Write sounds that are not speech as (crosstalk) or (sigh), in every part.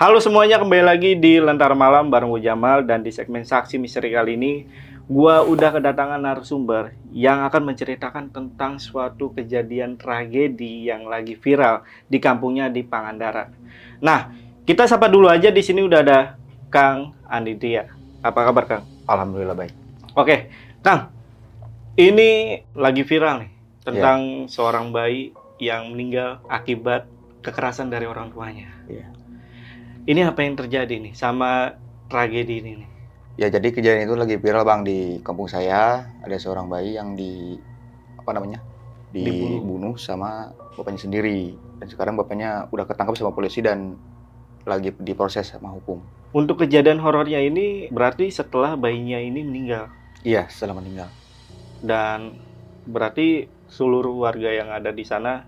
Halo semuanya, kembali lagi di Lentar Malam bareng gue Jamal dan di segmen Saksi Misteri kali ini gua udah kedatangan narasumber yang akan menceritakan tentang suatu kejadian tragedi yang lagi viral di kampungnya di Pangandaran. Nah, kita sapa dulu aja di sini udah ada Kang Andi Dia. Apa kabar Kang? Alhamdulillah baik. Oke, Kang. Ini lagi viral nih tentang seorang bayi yang meninggal akibat kekerasan dari orang tuanya. Iya. Ini apa yang terjadi nih sama tragedi ini nih? Ya jadi kejadian itu lagi viral bang di kampung saya ada seorang bayi yang di apa namanya Dibunuh. dibunuh sama bapaknya sendiri dan sekarang bapaknya udah ketangkap sama polisi dan lagi diproses sama hukum. Untuk kejadian horornya ini berarti setelah bayinya ini meninggal Iya setelah meninggal. dan berarti seluruh warga yang ada di sana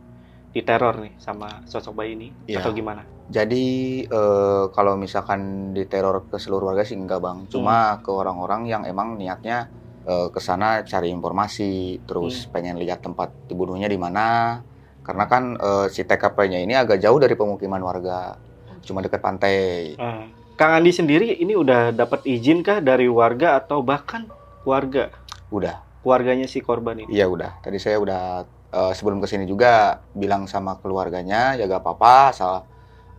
diteror nih sama sosok bayi ini Iya. atau gimana? Jadi eh, kalau misalkan diteror ke seluruh warga sih enggak bang, cuma ke orang-orang yang emang niatnya eh, ke sana cari informasi, terus pengen lihat tempat dibunuhnya di mana. Karena kan eh, si TKP-nya ini agak jauh dari pemukiman warga, cuma dekat pantai. Ah. Kang Andi sendiri ini udah dapat izin kah dari warga atau bahkan warga Udah, keluarganya si korban ini? iya udah. Tadi saya udah eh, sebelum ke sini juga bilang sama keluarganya, ya gak apa-apa, asal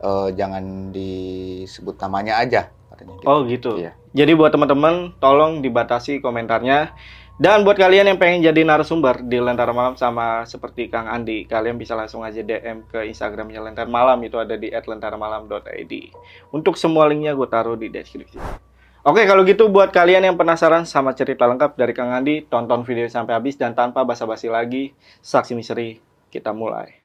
eh, jangan disebut namanya aja. Katanya gitu. Oh gitu. Iya. Jadi buat teman-teman tolong dibatasi komentarnya. Dan buat kalian yang pengen jadi narasumber di Lentera Malam sama seperti Kang Andi, kalian bisa langsung aja DM ke Instagramnya Lentera Malam itu ada di @lentaramalam.id. Untuk semua linknya gue taruh di deskripsi. Oke kalau gitu buat kalian yang penasaran sama cerita lengkap dari Kang Andi, tonton video sampai habis dan tanpa basa-basi lagi, saksi misteri kita mulai.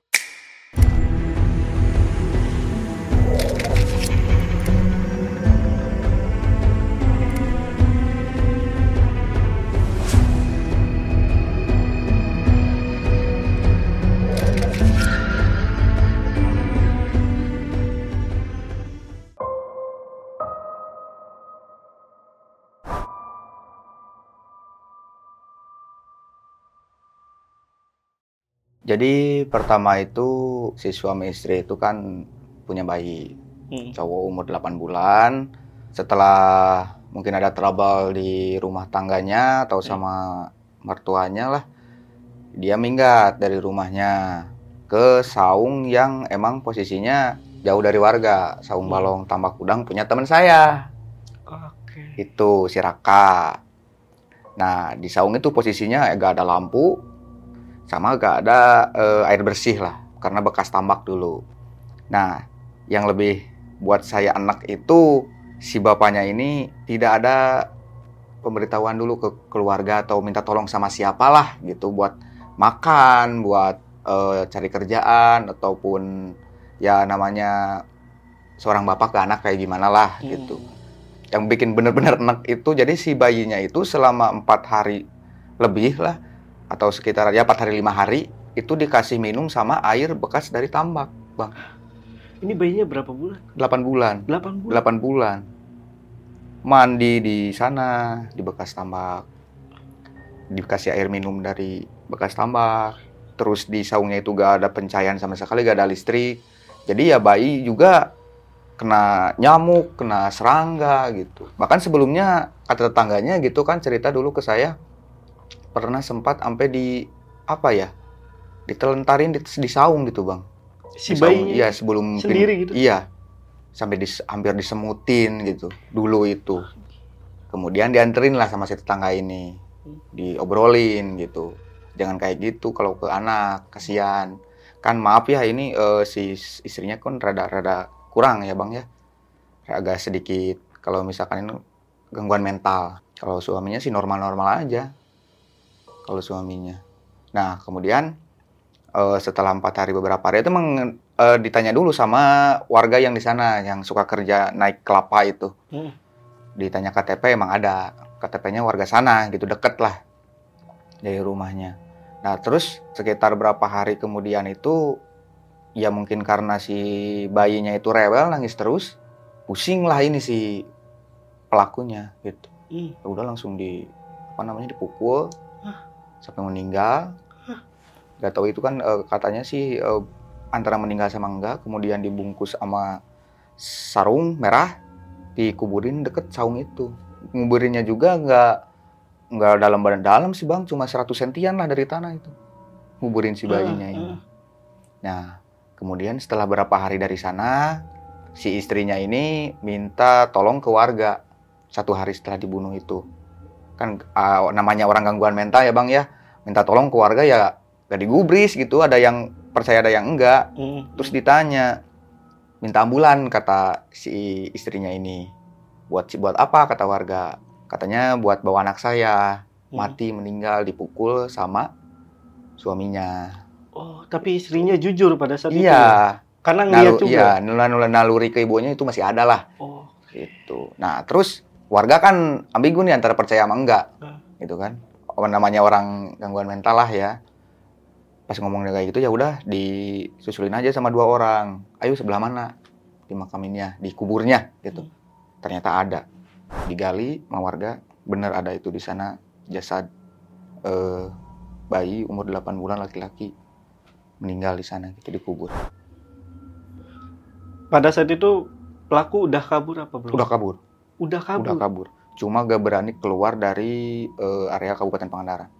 Jadi pertama itu si suami istri itu kan punya bayi Hmm. cowok umur 8 bulan. Setelah mungkin ada trouble di rumah tangganya atau sama mertuanya lah, dia minggat dari rumahnya ke saung yang emang posisinya jauh dari warga. Saung Hmm. balong tambak udang punya teman saya. Oke. Itu si Raka. Nah, di saung itu posisinya gak ada lampu, sama gak ada eh, air bersih lah, karena bekas tambak dulu. Nah, yang lebih buat saya anak itu, si bapaknya ini tidak ada pemberitahuan dulu ke keluarga atau minta tolong sama siapalah gitu buat makan, buat eh, cari kerjaan ataupun ya namanya seorang bapak ke anak kayak gimana lah Hmm. gitu yang bikin bener-bener enak itu jadi si bayinya itu selama empat hari lebih lah atau sekitar ya empat hari lima hari itu dikasih minum sama air bekas dari tambak Ini bayinya berapa bulan? 8 bulan. 8 bulan. 8 bulan. Mandi di sana di bekas tambak. Dikasih air minum dari bekas tambak. Terus di saungnya itu gak ada pencahayaan sama sekali gak ada listrik. Jadi ya bayi juga kena nyamuk kena serangga gitu. Bahkan sebelumnya kata tetangganya gitu kan cerita dulu ke saya pernah sempat sampai di apa ya ditelentarin di, di saung gitu bang. Si Di bayinya iya sebelum sendiri gitu? iya sampai dis, hampir disemutin gitu dulu itu. Kemudian dianterin lah sama si tetangga ini diobrolin gitu. Jangan kayak gitu kalau ke anak kasihan. Kan maaf ya ini eh, si istrinya kan rada-rada kurang ya bang ya. Agak sedikit kalau misalkan ini gangguan mental. Kalau suaminya sih normal-normal aja kalau suaminya nah kemudian eh, setelah empat hari beberapa hari itu meng- eh, ditanya dulu sama warga yang di sana yang suka kerja naik kelapa itu Hmm. ditanya KTP emang ada KTP-nya warga sana gitu deket lah dari rumahnya nah terus sekitar berapa hari kemudian itu ya mungkin karena si bayinya itu rewel nangis terus pusing lah ini si pelakunya gitu Hmm. Ya udah langsung di apa namanya dipukul? Sampai meninggal Gak tahu itu kan eh, katanya sih eh, antara meninggal sama enggak kemudian dibungkus sama sarung merah dikuburin deket saung itu nguburinnya juga nggak nggak dalam badan dalam sih bang cuma 100 sentian lah dari tanah itu nguburin si bayinya ini ah. Nah, kemudian setelah berapa hari dari sana, si istrinya ini minta tolong ke warga satu hari setelah dibunuh itu. Kan ah, namanya orang gangguan mental ya bang ya, minta tolong ke warga ya gak digubris gitu, ada yang percaya ada yang enggak. Hmm. Terus ditanya, minta ambulan kata si istrinya ini. Buat buat apa kata warga? Katanya buat bawa anak saya Hmm. mati meninggal dipukul sama suaminya. Oh, tapi istrinya jujur pada saat itu. Iya. ya? Karena ngeliat Nalu, juga. iya, naluri, naluri ke ibunya itu masih ada lah Oh, gitu. Nah, terus warga kan ambigu nih antara percaya sama enggak, Hmm. gitu kan. Namanya orang gangguan mental lah ya. Pas ngomong kayak gitu ya udah disusulin aja sama dua orang. Ayo sebelah mana? Dimakaminnya, dikuburnya gitu. Hmm. Ternyata ada. Digali sama warga, bener ada itu di sana jasad eh, bayi umur 8 bulan laki-laki meninggal di sana gitu dikubur. pada saat itu pelaku udah kabur apa belum? Udah kabur. Udah kabur. udah kabur. Cuma gak berani keluar dari eh, area Kabupaten Pangandaran.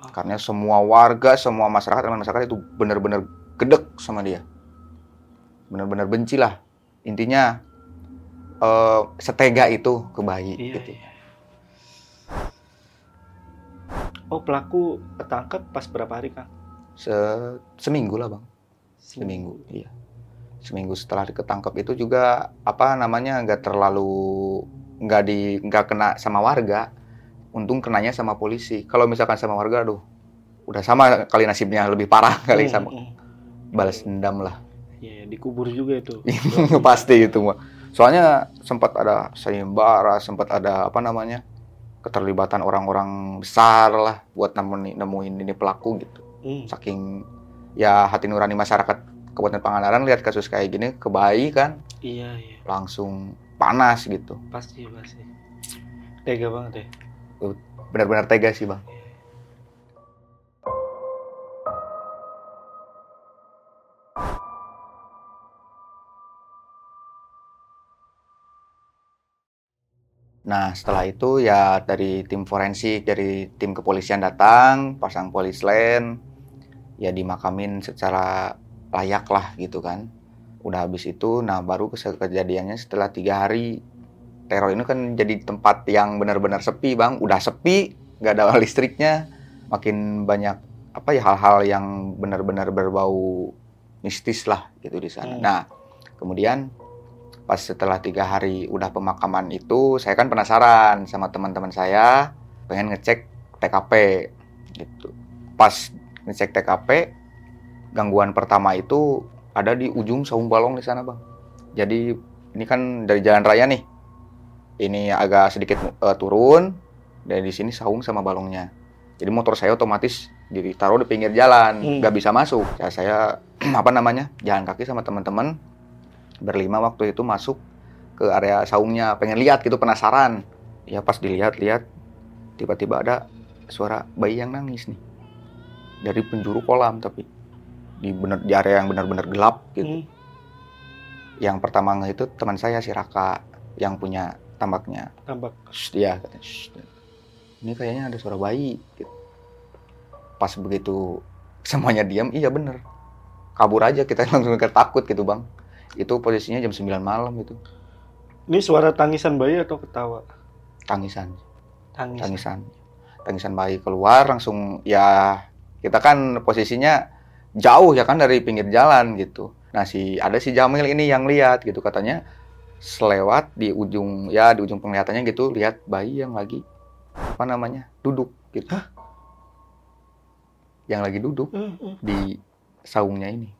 Oh. Karena semua warga, semua masyarakat, masyarakat itu benar-benar gedek sama dia. Benar-benar benci lah. Intinya eh, setega itu ke bayi Iya, gitu. iya. Oh, pelaku ketangkep pas berapa hari, Kang? Se- seminggu lah bang, seminggu. Iya. Seminggu setelah ketangkep itu juga apa namanya nggak terlalu nggak di nggak kena sama warga. Untung kenanya sama polisi. Kalau misalkan sama warga, aduh, udah sama kali nasibnya lebih parah (laughs) kali Hmm, sama hmm. balas dendam lah. Iya, dikubur juga itu. (laughs) Pasti itu mah. Soalnya sempat ada sayembara, sempat ada apa namanya keterlibatan orang-orang besar lah buat nemuin, nemuin ini pelaku gitu. Hmm. Saking ya hati nurani masyarakat Kabupaten Pangandaran lihat kasus kayak gini ke bayi kan Iya, iya. langsung panas gitu. Pasti, pasti. Tega banget ya. Benar-benar tega sih bang. Nah, setelah itu ya dari tim forensik, dari tim kepolisian datang, pasang polis lain, ya dimakamin secara layak lah gitu kan. Udah habis itu, nah baru kejadiannya setelah tiga hari. Teror ini kan jadi tempat yang benar-benar sepi bang, udah sepi, nggak ada (laughs) listriknya, makin banyak apa ya hal-hal yang benar-benar berbau mistis lah gitu di sana. Hmm. Nah, kemudian pas setelah tiga hari udah pemakaman itu saya kan penasaran sama teman-teman saya pengen ngecek TKP gitu pas ngecek TKP gangguan pertama itu ada di ujung saung balong di sana bang. Jadi ini kan dari jalan raya nih. Ini agak sedikit eh, turun dan di sini saung sama balongnya. Jadi motor saya otomatis ditaruh di pinggir jalan. Hmm. nggak bisa masuk. Ya saya (clears throat) apa namanya jalan kaki sama teman-teman berlima waktu itu masuk ke area saungnya. Pengen lihat gitu penasaran. Ya pas dilihat-lihat tiba-tiba ada suara bayi yang nangis nih. Dari penjuru kolam tapi di bener di area yang benar-benar gelap gitu Hmm. yang pertama ngeh itu teman saya si Raka yang punya tambaknya Tambak. Katanya "Shh, ini kayaknya ada suara bayi gitu. pas begitu semuanya diam iya bener kabur aja kita (laughs) langsung takut gitu bang itu posisinya jam 9 malam itu Ini suara tangisan bayi atau ketawa? tangisan Tangis. tangisan tangisan bayi keluar langsung ya kita kan posisinya jauh ya kan dari pinggir jalan gitu nah si ada si Jamil ini yang lihat gitu katanya selewat di ujung ya di ujung penglihatannya gitu lihat bayi yang lagi apa namanya duduk gitu yang lagi duduk Hmm, hmm. di saungnya ini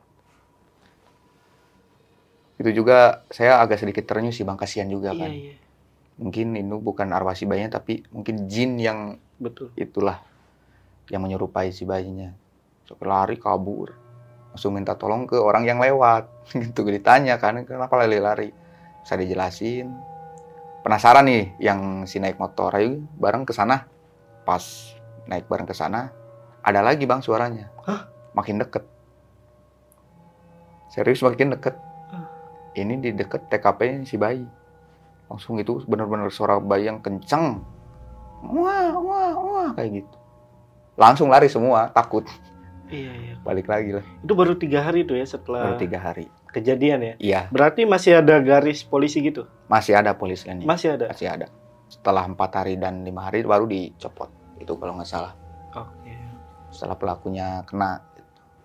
itu juga saya agak sedikit terenyuh sih bang kasihan juga Iya, kan iya. mungkin itu bukan arwah si bayinya tapi mungkin jin yang Betul. itulah yang menyerupai si bayinya. So, lari kabur. Langsung minta tolong ke orang yang lewat. (laughs) gitu ditanya kan kenapa lari-lari. Bisa dijelasin. Penasaran nih yang si naik motor ayo bareng ke sana. Pas naik bareng ke sana ada lagi Bang suaranya. Hah? Makin deket. Serius makin deket. Hah. ini di deket TKP si bayi langsung itu benar-benar suara bayi yang kenceng wah wah wah kayak gitu langsung lari semua takut Iya, iya. balik lagi lah Itu baru tiga hari tuh ya setelah baru tiga hari kejadian ya. iya Berarti masih ada garis polisi gitu? masih ada polisinya Masih ada. masih ada setelah empat hari dan lima hari baru dicopot itu kalau nggak salah Oke. setelah pelakunya kena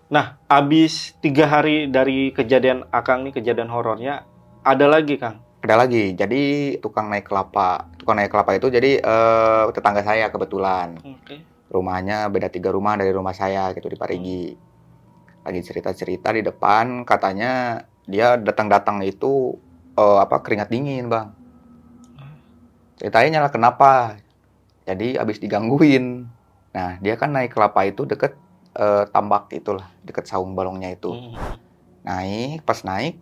Nah, abis tiga hari dari kejadian Akang nih kejadian horornya, ada lagi Kang. ada lagi jadi tukang naik kelapa tukang naik kelapa itu jadi eh, tetangga saya kebetulan Oke. Rumahnya beda tiga rumah dari rumah saya gitu di Parigi. Lagi cerita cerita di depan katanya dia datang datang itu eh, apa keringat dingin bang. Ceritanya lah kenapa. Jadi abis digangguin. Nah dia kan naik kelapa itu deket eh, tambak itulah deket saung balongnya itu. Naik pas naik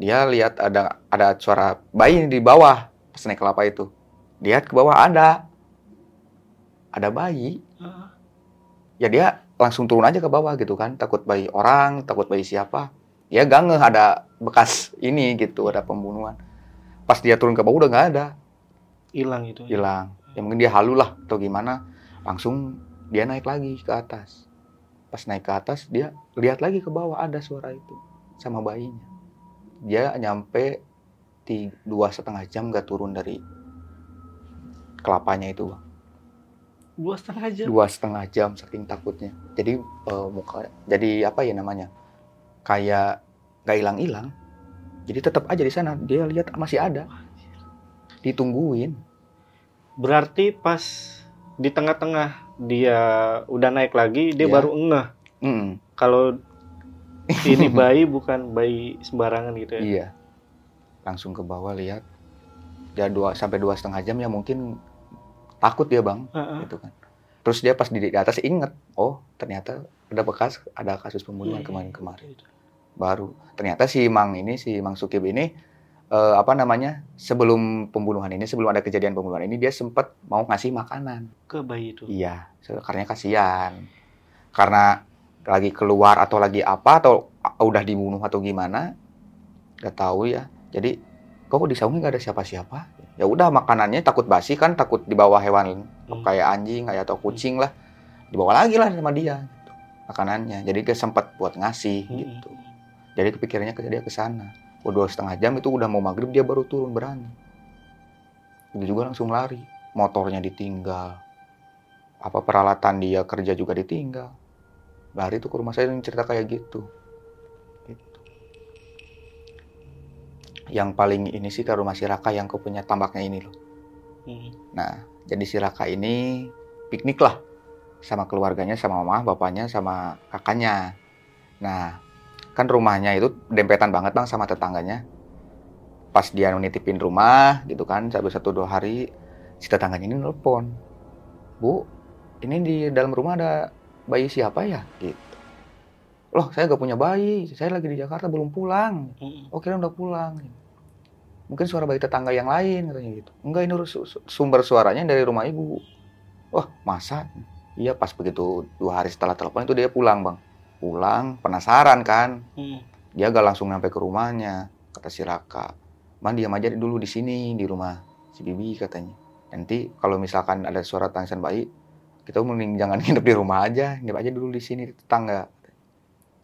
dia lihat ada ada suara bayi di bawah pas naik kelapa itu. Lihat ke bawah ada ada bayi. Ya dia langsung turun aja ke bawah gitu kan. Takut bayi orang takut bayi siapa. Dia gak ngeh ada bekas ini gitu ada pembunuhan. Pas dia turun ke bawah udah nggak ada. Hilang itu. hilang. Ya mungkin dia halu lah atau gimana. Langsung dia naik lagi ke atas. Pas naik ke atas dia lihat lagi ke bawah ada suara itu sama bayinya. Dia nyampe di dua setengah jam gak turun dari kelapanya itu Bang. Dua setengah jam. dua setengah jam saking takutnya. Jadi eh, muka jadi apa ya namanya? Kayak gak hilang-hilang. Jadi tetap aja di sana. Dia lihat masih ada. Ditungguin. Berarti pas di tengah-tengah dia udah naik lagi, dia Iya. baru ngeh. Mm, kalau (laughs) ini bayi bukan bayi sembarangan gitu ya. iya. Langsung ke bawah lihat. Ya dua sampai dua setengah jam ya mungkin takut dia bang. Heeh. gitu kan. Terus dia pas di, di atas inget oh ternyata ada bekas ada kasus pembunuhan Iya, kemarin-kemarin iya. baru. Ternyata si Mang ini si Mang Sukib ini eh, apa namanya sebelum pembunuhan ini sebelum ada kejadian pembunuhan ini dia sempat mau ngasih makanan. Ke bayi itu. iya. Karena kasihan. Karena lagi keluar atau lagi apa atau udah dibunuh atau gimana nggak tahu ya. Jadi kok di saungnya nggak ada siapa-siapa? Ya udah makanannya takut basi kan takut dibawa hewan Hmm. kayak anjing kayak atau kucing lah. Dibawa lagi lah sama dia gitu, makanannya. Jadi dia sempat buat ngasih Hmm. gitu. Jadi kepikirannya ke dia ke sana. Udah dua setengah jam itu udah mau maghrib dia baru turun berani. Itu juga langsung lari. Motornya ditinggal. Apa peralatan dia kerja juga ditinggal. Lari tuh ke rumah saya dan cerita kayak Gitu. Yang paling ini sih ke rumah si Raka yang kau punya tambaknya ini loh Hmm. Nah, jadi si Raka ini piknik lah sama keluarganya, sama mama, bapaknya, sama kakaknya. Nah, kan rumahnya itu dempetan banget bang sama tetangganya. Pas dia nitipin rumah gitu kan, sampai satu dua hari, si tetangganya ini nelpon, Bu, ini di dalam rumah ada bayi siapa ya? Gitu. Loh, saya gak punya bayi, saya lagi di Jakarta belum pulang. Hmm. Oh kira udah pulang. Mungkin suara bayi tetangga yang lain katanya gitu. Enggak ini su- su- sumber suaranya dari rumah ibu. Wah masa? Iya pas begitu dua hari setelah telepon itu dia pulang bang. Pulang penasaran kan. Hmm. Dia gak langsung sampai ke rumahnya. Kata si Raka. Man diam aja dulu di sini di rumah si Bibi katanya. Nanti kalau misalkan ada suara tangisan bayi, kita mending jangan (laughs) nginep di rumah aja, nginep aja dulu di sini di tetangga.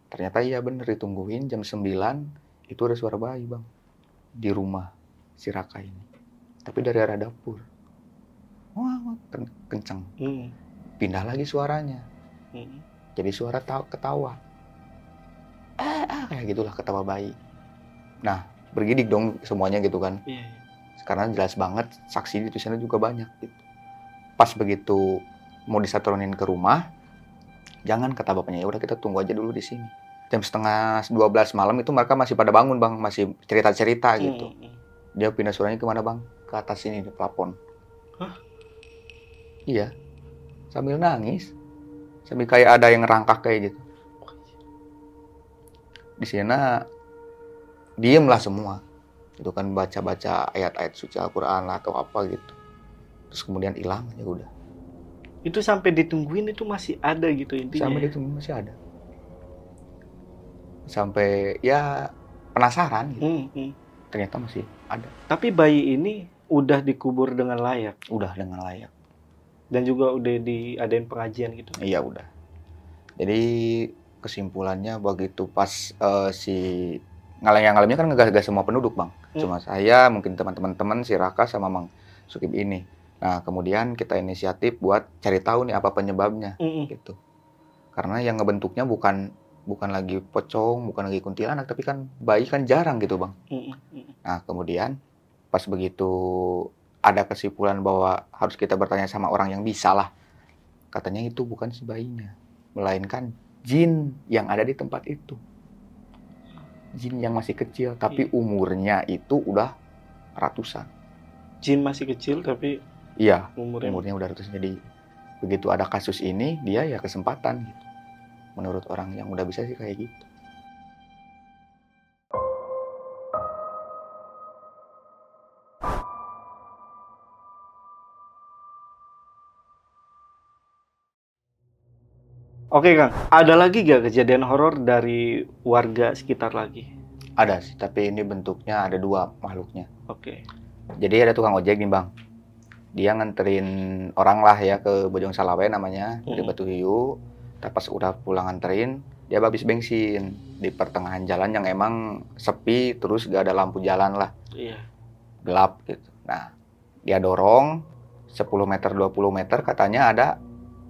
Ternyata iya bener ditungguin jam 9 itu ada suara bayi bang di rumah si Raka ini. Tapi dari arah dapur. Wah, wah, ken- kenceng. Hmm. Pindah lagi suaranya. Hmm. Jadi suara ta- ketawa. Ah, ah, kayak gitulah ketawa bayi. Nah, bergidik dong semuanya gitu kan. Iya. iya. Karena jelas banget saksi di sana juga banyak gitu. Pas begitu mau disaturin ke rumah, jangan kata bapaknya ya udah kita tunggu aja dulu di sini. Jam setengah 12 malam itu mereka masih pada bangun bang, masih cerita-cerita gitu. Hmm. Dia pindah suaranya ke mana bang? Ke atas sini di plafon. Hah? Iya. Sambil nangis. Sambil kayak ada yang ngerangkak kayak gitu. Di sana diem lah semua. Itu kan baca-baca ayat-ayat suci Al-Quran lah atau apa gitu. Terus kemudian hilang ya udah. Itu sampai ditungguin itu masih ada gitu intinya. Sampai itu masih ada. Sampai ya penasaran gitu. Hmm, hmm. ternyata masih ada Tapi bayi ini udah dikubur dengan layak udah dengan layak dan juga udah diadain pengajian gitu. iya udah jadi kesimpulannya begitu pas eh, si ngalang yang ngalamnya kan nggak nggak semua penduduk bang Hmm. cuma saya mungkin teman-teman teman si Raka sama Mang Sukib ini nah kemudian kita inisiatif buat cari tahu nih apa penyebabnya Mm-mm. gitu karena yang ngebentuknya bukan bukan lagi pocong bukan lagi kuntilanak tapi kan bayi kan jarang gitu bang. Mm-mm. Nah, kemudian pas begitu ada kesimpulan bahwa harus kita bertanya sama orang yang bisa lah. Katanya itu bukan si bayinya, melainkan jin yang ada di tempat itu. Jin yang masih kecil, tapi umurnya itu udah ratusan. Jin masih kecil tapi Iya, umurnya umurnya udah ratusan. Jadi begitu ada kasus ini, dia ya kesempatan gitu. Menurut orang yang udah bisa sih kayak gitu. Oke Kang, ada lagi gak kejadian horor dari warga sekitar lagi? Ada sih, tapi ini bentuknya ada dua makhluknya. Oke. Jadi ada tukang ojek nih bang. Dia nganterin orang lah ya ke Bojong Salawe namanya dari Hmm. Batu Hiu. Tapi pas udah pulang nganterin, dia habis bensin di pertengahan jalan yang emang sepi, terus gak ada lampu jalan lah, Iya. gelap gitu. Nah, dia dorong 10 meter 20 meter katanya ada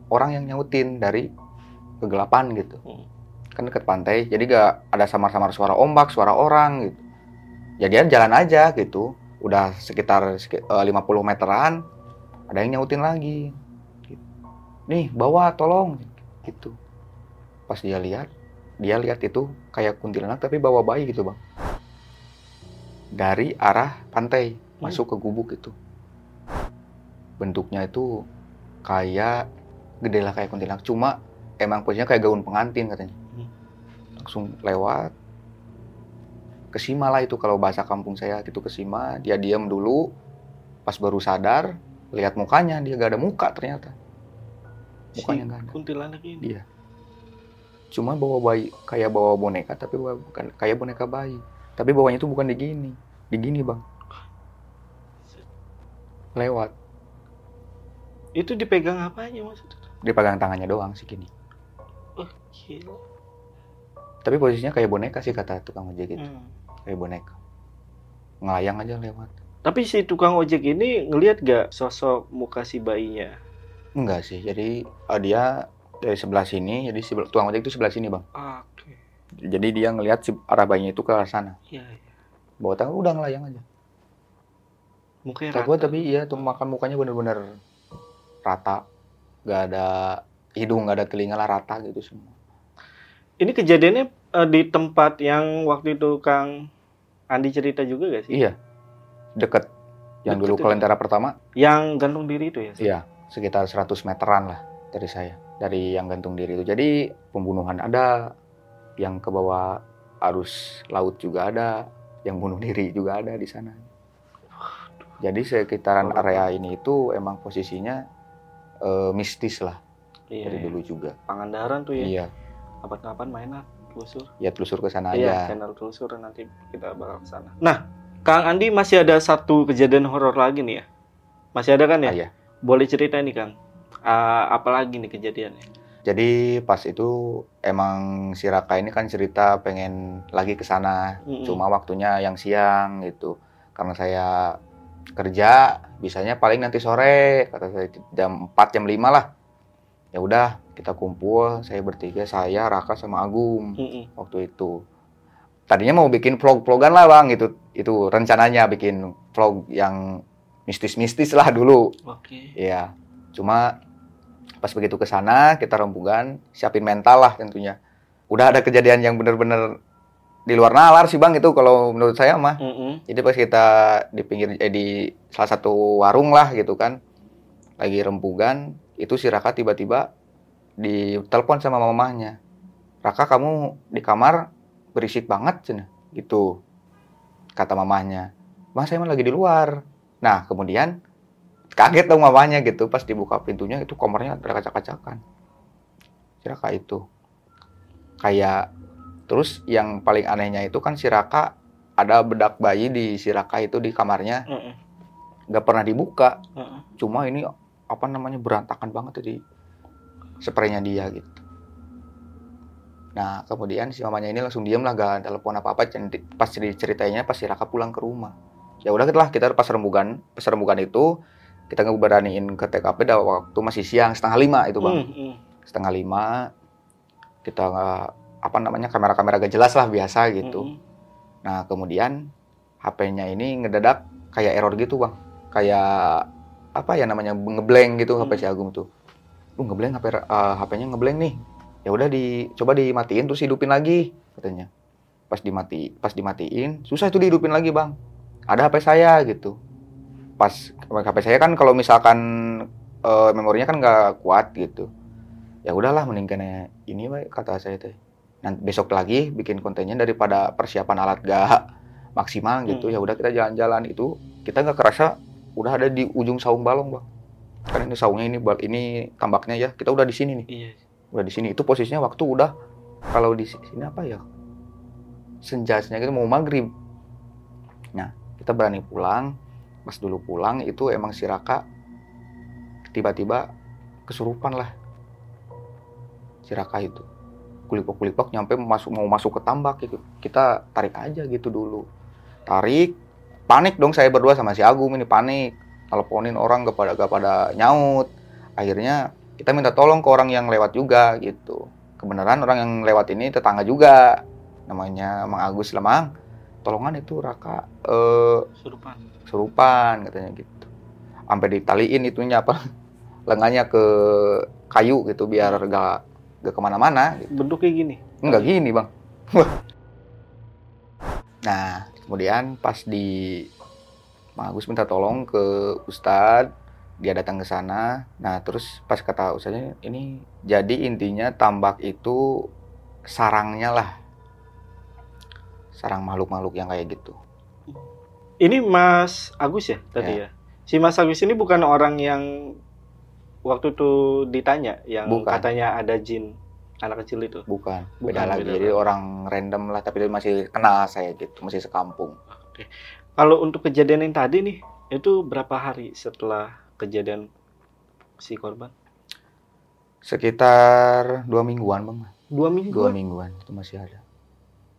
orang yang nyautin dari kegelapan gitu. Hmm. Kan deket pantai, jadi gak ada samar-samar suara ombak, suara orang gitu. Jadian jalan aja gitu. Udah sekitar seki- eh, 50 meteran, ada yang nyautin lagi. Gitu. Nih, bawa tolong gitu. Pas dia lihat, dia lihat itu kayak kuntilanak tapi bawa bayi gitu, Bang. Dari arah pantai masuk ke gubuk itu. Bentuknya itu kayak gede lah kayak kuntilanak, cuma emang posisinya kayak gaun pengantin katanya. Hmm. Langsung lewat kesima lah itu kalau bahasa kampung saya gitu kesima dia diam dulu pas baru sadar lihat mukanya dia gak ada muka ternyata mukanya Si nggak ada kuntilanak ini. Iya. cuma bawa bayi kayak bawa boneka tapi bawa- bukan kayak boneka bayi tapi bawanya itu bukan di gini di gini bang lewat Itu dipegang apanya maksudnya? dipegang tangannya doang sih gini Oh, gila. tapi posisinya kayak boneka sih kata tukang ojek gitu Hmm. kayak boneka ngelayang aja lewat Tapi si tukang ojek ini ngelihat gak sosok muka si bayinya? enggak sih jadi eh, dia dari sebelah sini jadi si tukang ojek itu sebelah sini bang Oke. jadi dia ngelihat si arah bayinya itu ke arah sana Iya, iya. bawa tangan udah ngelayang aja Mukanya tapi rata. tapi iya tuh makan mukanya bener-bener rata nggak ada hidung nggak ada telinga lah rata gitu semua Ini kejadiannya eh, di tempat yang waktu itu Kang Andi cerita juga gak sih? iya deket yang dulu itu. kalentara pertama Yang gantung diri itu ya? iya sekitar 100 meteran lah dari saya dari yang gantung diri itu jadi pembunuhan ada yang ke bawah arus laut juga ada yang bunuh diri juga ada di sana jadi sekitaran area ini itu emang posisinya eh, mistis lah Iya. dari dulu juga Pangandaran tuh ya. iya Kapan-kapan main lah telusur. ya telusur ke sana Iya, aja channel telusur nanti kita bakal ke sana. Nah, Kang Andi masih ada satu kejadian horor lagi nih ya? Masih ada kan ya? Ah, iya. Boleh cerita nih Kang. Ah, apa lagi nih kejadiannya? Jadi pas itu emang si Raka ini kan cerita pengen lagi ke sana, Mm-mm. cuma waktunya yang siang gitu. Karena saya kerja, bisanya paling nanti sore, kata saya jam 4 jam 5 lah. Ya udah, kita kumpul, saya bertiga, saya, Raka sama Agung Mm-mm. waktu itu. Tadinya mau bikin vlog-vlogan lah bang, itu itu rencananya bikin vlog yang mistis-mistis lah dulu. Oke. Iya. Cuma pas begitu ke sana kita rembugan, siapin mental lah tentunya. Udah ada kejadian yang bener-bener di luar nalar sih Bang itu kalau menurut saya mah. Mm-mm. Jadi pas kita di pinggir eh, di salah satu warung lah gitu kan. Lagi rembugan, itu si Raka tiba-tiba ditelepon sama mamahnya. Raka kamu di kamar berisik banget cina gitu. Kata mamahnya. Mas saya mah lagi di luar. Nah, kemudian kaget dong mamanya gitu pas dibuka pintunya itu kamarnya ada kaca-kacakan. Si Raka itu kayak Terus yang paling anehnya itu kan si Raka ada bedak bayi di si Raka itu di kamarnya nggak pernah dibuka. Cuma ini apa namanya berantakan banget di spraynya dia gitu. Nah kemudian si mamanya ini langsung diem lah gak telepon apa apa. Pas ceritanya pas si Raka pulang ke rumah. Ya udah lah kita pas rembugan, pas rembugan itu kita ngeberaniin ke TKP dah waktu masih siang setengah lima itu bang. Hmm, hmm. Setengah lima kita apa namanya kamera-kamera gak jelas lah biasa gitu. Hmm. Nah kemudian HP-nya ini ngedadak kayak error gitu bang, kayak apa ya namanya ngeblank gitu HP Hmm. si Agung tuh. Lu ngeblank HP eh, HP-nya ngeblank nih. Ya udah di coba dimatiin terus hidupin lagi katanya. Pas dimati pas dimatiin susah itu dihidupin lagi bang. Ada HP saya gitu. Pas HP saya kan kalau misalkan eh, memorinya kan nggak kuat gitu. Ya udahlah mending kena ini Bay, kata saya teh nanti besok lagi bikin kontennya daripada persiapan alat gak maksimal gitu Hmm. ya udah kita jalan-jalan itu kita nggak kerasa udah ada di ujung saung balong bang kan ini saungnya ini ini tambaknya ya kita udah di sini nih Iya. Udah di sini. Itu posisinya waktu udah kalau di sini apa ya? Senjanya gitu mau maghrib. Nah kita berani pulang pas dulu pulang itu emang si Raka tiba-tiba kesurupan lah. Si Raka itu. Kulipok-kulipok nyampe masuk mau masuk ke tambak. Kita tarik aja gitu dulu. Tarik panik dong saya berdua sama si Agung ini panik. Teleponin orang gak pada gak pada nyaut. Akhirnya kita minta tolong ke orang yang lewat juga gitu kebenaran orang yang lewat ini tetangga juga namanya Mang Agus Lemang tolongan itu Raka eh, Surupan. serupan katanya gitu sampai ditaliin itunya apa (laughs) lengannya ke kayu gitu biar gak gak ke mana-mana gitu. Bentuknya gini. Enggak gini bang. (laughs) nah kemudian pas di Mang Agus minta tolong ke Ustadz, dia datang ke sana. Nah terus pas kata Ustadznya ini jadi intinya tambak itu sarangnya lah, sarang makhluk-makhluk yang kayak gitu. Ini Mas Agus ya tadi ya. Si Mas Agus ini bukan orang yang waktu itu ditanya yang Bukan. katanya ada jin anak kecil itu. Bukan, Bukan, beda lagi. beda Jadi lagi. orang random lah, tapi dia masih kenal saya gitu, masih sekampung. Oke. Kalau untuk kejadian yang tadi nih, itu berapa hari setelah kejadian si korban? Sekitar dua mingguan bang. Dua minggu. dua mingguan itu masih ada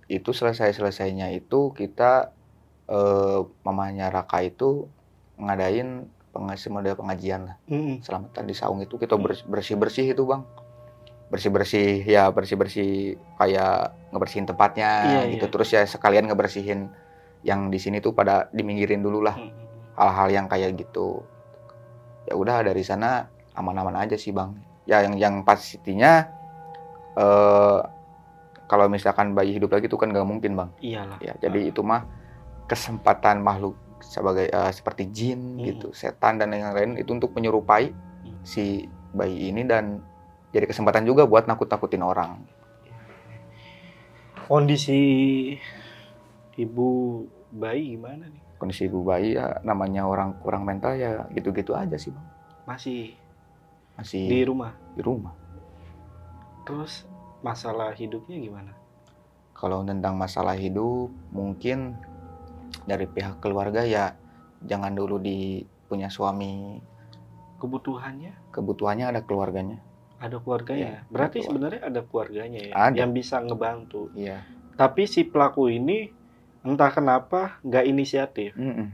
itu selesai selesainya itu kita eh, mamanya Raka itu ngadain pengasih model pengajian lah Mm-mm. selamatan di saung itu kita bersih bersih itu bang bersih bersih ya bersih bersih kayak ngebersihin tempatnya Iya, gitu iya. terus ya sekalian ngebersihin yang di sini tuh pada diminggirin dulu lah hal-hal yang kayak gitu ya udah dari sana aman-aman aja sih bang ya yang yang pastinya eh kalau misalkan bayi hidup lagi itu kan nggak mungkin bang Iyalah. ya jadi itu mah kesempatan makhluk sebagai eh, seperti jin Hmm. gitu setan dan yang lain itu untuk menyerupai Hmm. si bayi ini dan jadi kesempatan juga buat nakut-nakutin orang Kondisi ibu bayi gimana nih? Kondisi ibu bayi ya namanya orang kurang mental ya gitu-gitu aja sih bang Masih masih di di, rumah. rumah Terus masalah hidupnya gimana? kalau tentang masalah hidup mungkin dari pihak keluarga ya jangan dulu di punya suami Kebutuhannya kebutuhannya ada keluarganya ada keluarganya. Iya, Berarti ada sebenarnya ada keluarganya ya Ada. yang bisa ngebantu. iya Tapi si pelaku ini entah kenapa nggak inisiatif. Mm-mm.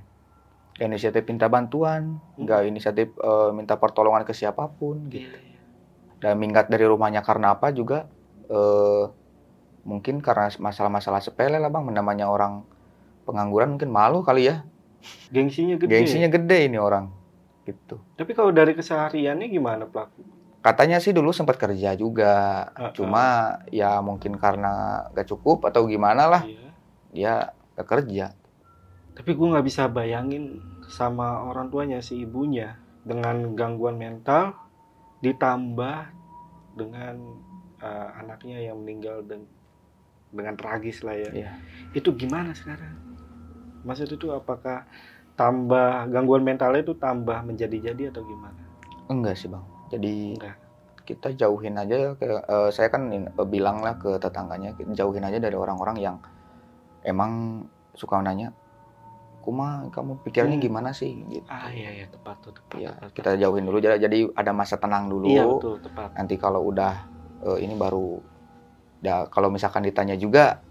Nggak inisiatif minta bantuan nggak inisiatif eh, minta pertolongan ke siapa pun gitu Iya, dan minggat dari rumahnya karena apa juga eh, mungkin karena masalah-masalah sepele lah bang namanya orang pengangguran mungkin malu kali ya Gengsinya gede. gengsinya gede ini orang gitu Tapi kalau dari kesehariannya gimana pelaku? katanya sih dulu sempat kerja juga Ah, cuma ya mungkin karena gak cukup atau gimana lah Iya. Dia gak kerja Tapi gue nggak bisa bayangin sama orang tuanya si ibunya dengan gangguan mental ditambah dengan eh, anaknya yang meninggal dan dengan tragis lah ya. Iya. Itu gimana sekarang? Maksud itu apakah tambah gangguan mentalnya itu tambah menjadi-jadi atau gimana? enggak sih bang jadi Enggak. kita jauhin aja ke eh, saya kan in- eh, bilang lah ke tetangganya jauhin aja dari orang-orang yang emang suka nanya kuma kamu pikirannya Hmm. gimana sih gitu Ah iya iya tepat tuh tepat. ya tepat. kita jauhin dulu jadi jadi ada masa tenang dulu Iya betul tepat. nanti kalau udah eh, ini baru ya kalau misalkan ditanya juga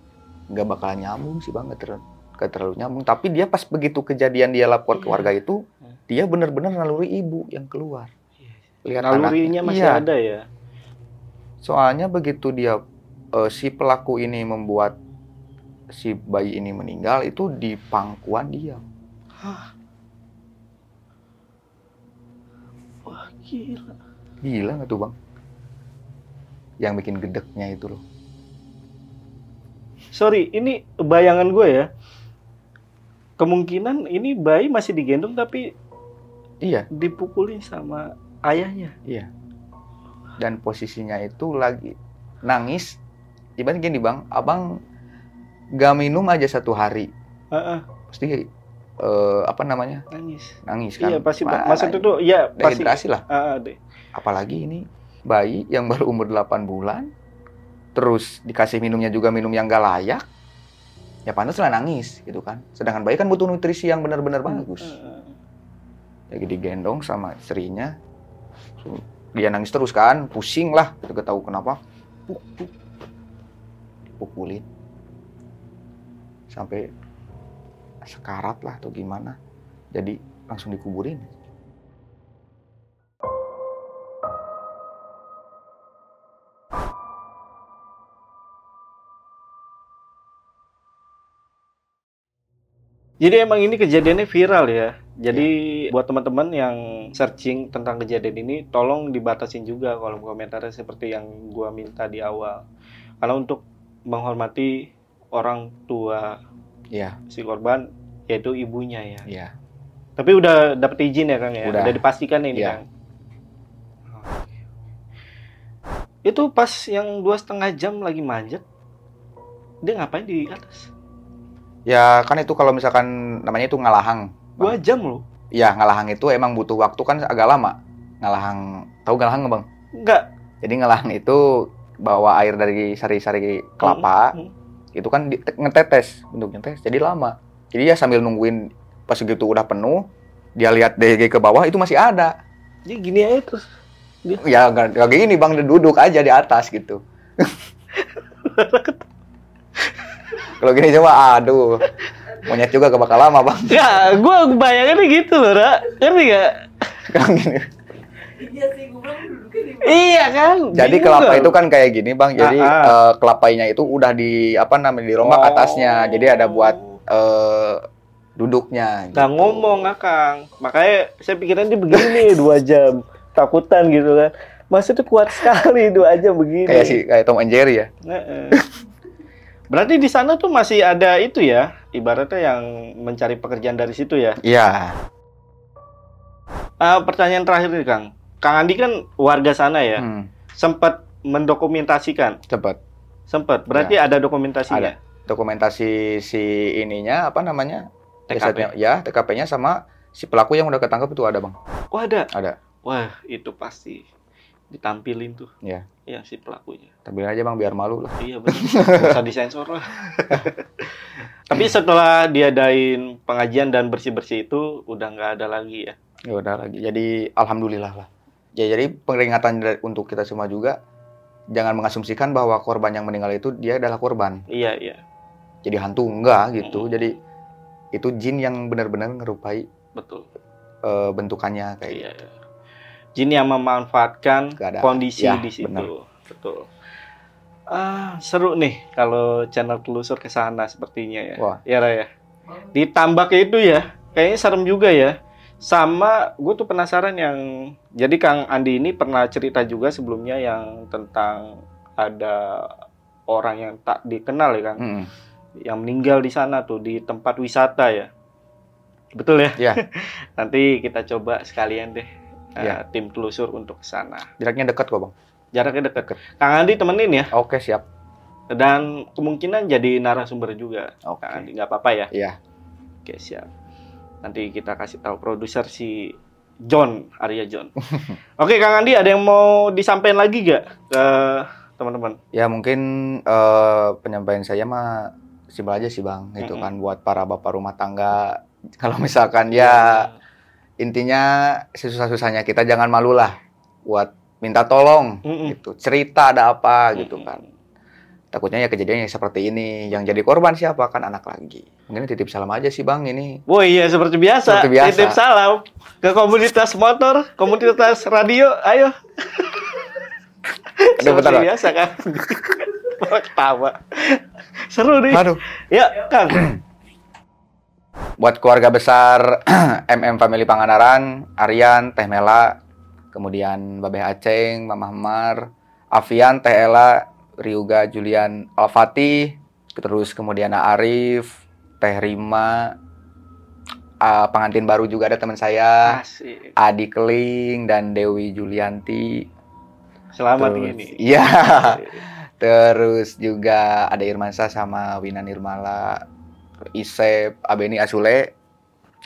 nggak bakalan nyambung sih bang nggak ter- terlalu nyambung tapi dia pas begitu kejadian dia lapor ke Iya. warga itu Hmm. dia benar-benar naluri ibu yang keluar Iya. lihat Nalurinya anaknya. masih Iya. ada ya. soalnya begitu dia eh, si pelaku ini membuat si bayi ini meninggal itu di pangkuan dia Wah gila. gila nggak tuh bang yang bikin gedeknya itu loh Sorry, ini bayangan gue ya. Kemungkinan ini bayi masih digendong tapi iya dipukulin sama ayahnya. Iya. Dan posisinya itu lagi nangis. Ibarat gini bang, abang gak minum aja satu hari, Heeh, pasti eh, apa namanya nangis. nangis kan? Iya pasti Wah, maksud itu ya pasti. dehidrasi lah. Ah, deh. Apalagi ini bayi yang baru umur 8 bulan, terus dikasih minumnya juga minum yang gak layak, ya pantas lah nangis gitu kan. Sedangkan bayi kan butuh nutrisi yang benar-benar bagus. Heeh. lagi digendong sama istrinya dia nangis terus kan pusing lah kita gak tahu kenapa Puk, puk. dipukulin sampai sekarat lah atau gimana jadi langsung dikuburin Jadi emang ini kejadiannya viral ya. Jadi buat teman-teman yang searching tentang kejadian ini, tolong dibatasin juga kolom komentarnya seperti yang gua minta di awal. Karena untuk menghormati orang tua iya si korban, yaitu ibunya ya. iya Tapi udah dapet izin ya Kang ya? Udah. dipastikan ini Iya. Kang? Itu pas yang dua setengah jam lagi manjat, dia ngapain di atas? ya kan itu kalau misalkan namanya itu ngalahang Dua jam loh. ya ngalahang itu emang butuh waktu kan agak lama ngalahang tahu ngalahang nggak bang Enggak. jadi ngalahang itu bawa air dari sari-sari kelapa Hmm. Itu kan di- ngetetes bentuknya tes jadi lama. Jadi ya sambil nungguin pas segitu udah penuh dia lihat DG ke bawah itu masih ada. Jadi gini aja terus. ya nggak nggak gini bang. Duduk aja di atas gitu. (laughs) Kalau gini coba aduh. Monyet juga gak bakal lama bang. Ya, gue bayangannya gitu loh, Ra. Ngerti gak? kalau gini Iya sih, gue bilang duduknya di mana? Iya kan? jadi Bingung kelapa gak itu kan kayak gini bang jadi Ah, ah. eh, kelapanya itu udah di apa namanya dirombak Oh. atasnya jadi ada buat eh, duduknya Nggak gitu. ngomong, Akang. Makanya saya pikiran dia begini (laughs) dua jam. Takutan gitu kan. Maksudnya kuat sekali dua jam begini. kayak si kayak Tom and Jerry ya Heeh. Berarti di sana tuh masih ada itu ya, ibaratnya yang mencari pekerjaan dari situ ya. iya Ah, pertanyaan terakhir nih, Kang. Kang Andi kan warga sana ya. hmm, Sempat mendokumentasikan. cepet Sempat. Berarti ada dokumentasinya. dokumentasi si ininya apa namanya TKP. Ya TKP-nya sama si pelaku yang udah ketangkep itu ada bang Oh, ada. ada Wah, itu pasti ditampilin tuh. Iya. Iya, si pelakunya. tampilin aja bang biar malu lah Iya, benar. Usah disensor lah. (laughs) Tapi setelah diadain pengajian dan bersih-bersih itu udah nggak ada lagi ya. ya udah lagi jadi alhamdulillah lah ya jadi peringatan untuk kita semua juga jangan mengasumsikan bahwa korban yang meninggal itu dia adalah korban Iya, iya. jadi hantu enggak gitu Mm. jadi itu jin yang benar-benar ngerupai Betul. eh, bentukannya kayak Iya. iya. Jin yang memanfaatkan Keadaan. kondisi Ya, di situ. benar. Betul. Ah, seru nih kalau channel telusur ke sana sepertinya ya. Wah. Ya, Raya. Ditambah ke itu ya, kayaknya serem juga ya. Sama, gue tuh penasaran yang jadi Kang Andi ini pernah cerita juga sebelumnya yang tentang ada orang yang tak dikenal ya Kang, Mm-mm. yang meninggal di sana tuh di tempat wisata ya. Betul ya? Iya. (laughs) Nanti kita coba sekalian deh eh, Iya. tim telusur untuk ke sana. jaraknya dekat kok bang Jaraknya dekat. Deket. Kang Andi temenin ya oke siap dan kemungkinan jadi narasumber juga. oke Kang Andi nggak apa-apa ya? iya Oke siap. Nanti kita kasih tahu produser si John, Arya John. (laughs) Oke, Kang Andi ada yang mau disampaikan lagi gak ke teman-teman? Ya mungkin eh, penyampaian saya mah simpel aja sih bang, itu Mm-mm. kan buat para bapak rumah tangga. (laughs) Kalau misalkan ya intinya sesusah-susahnya kita jangan malu lah buat minta tolong Mm-mm. gitu, cerita ada apa gitu Mm-mm. kan. Takutnya ya kejadiannya seperti ini, yang jadi korban siapa kan anak lagi. Mungkin titip salam aja sih bang ini. Oh iya seperti biasa. Seperti biasa. Titip salam ke komunitas motor, komunitas radio. Ayo. Aduh, seperti bentar, biasa kan. Ketawa. Seru nih. Aduh, Ya, Kang. buat keluarga besar (clears throat) MM Family Pangandaran, Aryan, Teh Mela, kemudian Babeh Aceng, Mama Mar, Avian, Teh Ela, Ryuga, Julian Alfati, terus kemudian Arif, Teh Rima, ah, pengantin baru juga ada teman saya, Asik. Adi Keling dan Dewi Julianti. Selamat Terus- ini. Iya. Terus juga ada Irmansa sama Wina Nirmala, Isep, Abeni Asule,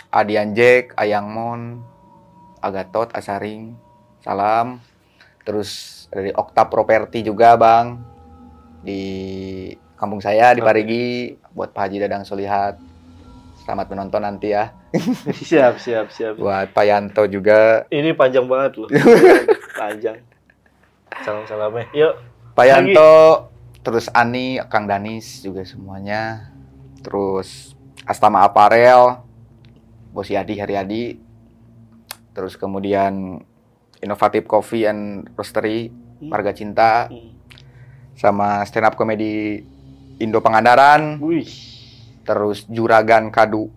Adian Jack, Ayang Mon, Agatot, Asaring, Salam. Terus dari Okta Properti juga Bang. Di kampung saya di. Parigi buat Pak Haji Dadang Solihat. Selamat menonton nanti ya. (laughs) siap, siap, siap. Buat Pak Yanto juga. Ini panjang banget loh. (laughs) panjang. Salam-salamnya. Yuk. Pak Lagi. Yanto, terus Ani, Kang Danis juga semuanya. Terus Astama Aparel, Bos Yadi Haryadi. Terus kemudian Inovatif Coffee and Roastery, Marga Cinta, Hmm. Sama stand up comedy Indo Pangandaran, Wih. terus Juragan Kadu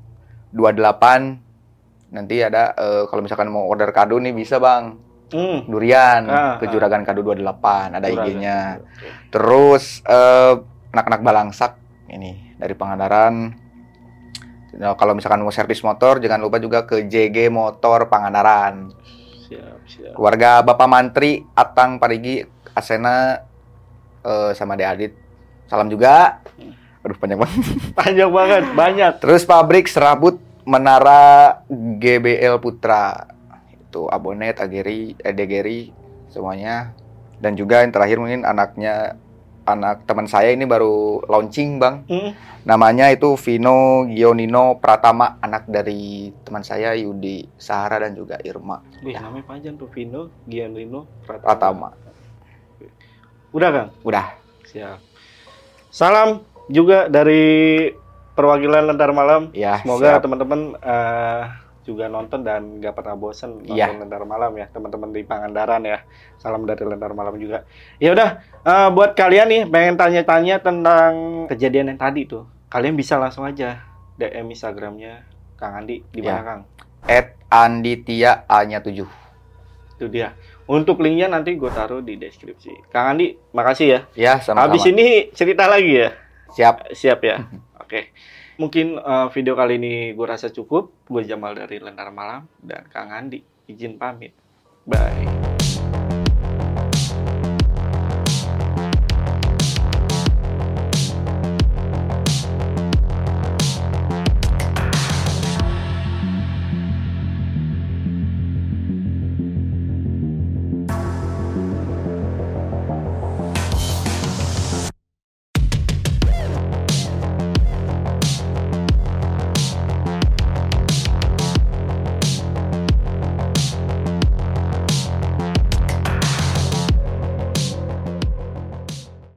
28. Nanti ada eh, kalau misalkan mau order kado nih bisa Bang. Hmm. Durian Ah, ke ah. Juragan Kadu 28, ada. IG-nya. Terus eh, anak-anak Balangsak ini dari Pangandaran. Nah, kalau misalkan mau servis motor, jangan lupa juga ke JG Motor Pangandaran. Siap, siap. Keluarga Bapak Mantri, Atang Parigi, Asena, eh, sama De Adit. Salam juga. Aduh panjang banget. (laughs) Panjang banget, banyak. Terus pabrik serabut Menara GBL Putra. Itu Abonet, Ageri, eh, Degeri, semuanya. Dan juga yang terakhir mungkin anaknya anak teman saya ini baru launching, Bang. Hmm. Namanya itu Vino Gionino Pratama, anak dari teman saya Yudi Sahara dan juga Irma Wih, namanya panjang tuh Vino, Gianlino, Pratama. Pratama. Udah, Kang? Udah. Siap. Salam juga dari perwakilan Lentar Malam. Ya, Semoga teman-teman eh, juga nonton dan gak pernah bosan nonton Iya. Lentar Malam ya, teman-teman di Pangandaran ya. Salam dari Lentar Malam juga. Ya udah, eh, buat kalian nih pengen tanya-tanya tentang kejadian yang tadi tuh, kalian bisa langsung aja DM Instagramnya Kang Andi di mana Ya. Kang? At Anditia A-nya 7. Itu dia. Untuk linknya nanti gue taruh di deskripsi. Kang Andi, makasih ya. Ya, sama-sama. Habis ini cerita lagi ya. Siap. Siap ya. (laughs) Oke. Mungkin eh, video kali ini gue rasa cukup. Gue Jamal dari Lentar Malam dan Kang Andi izin pamit. Bye.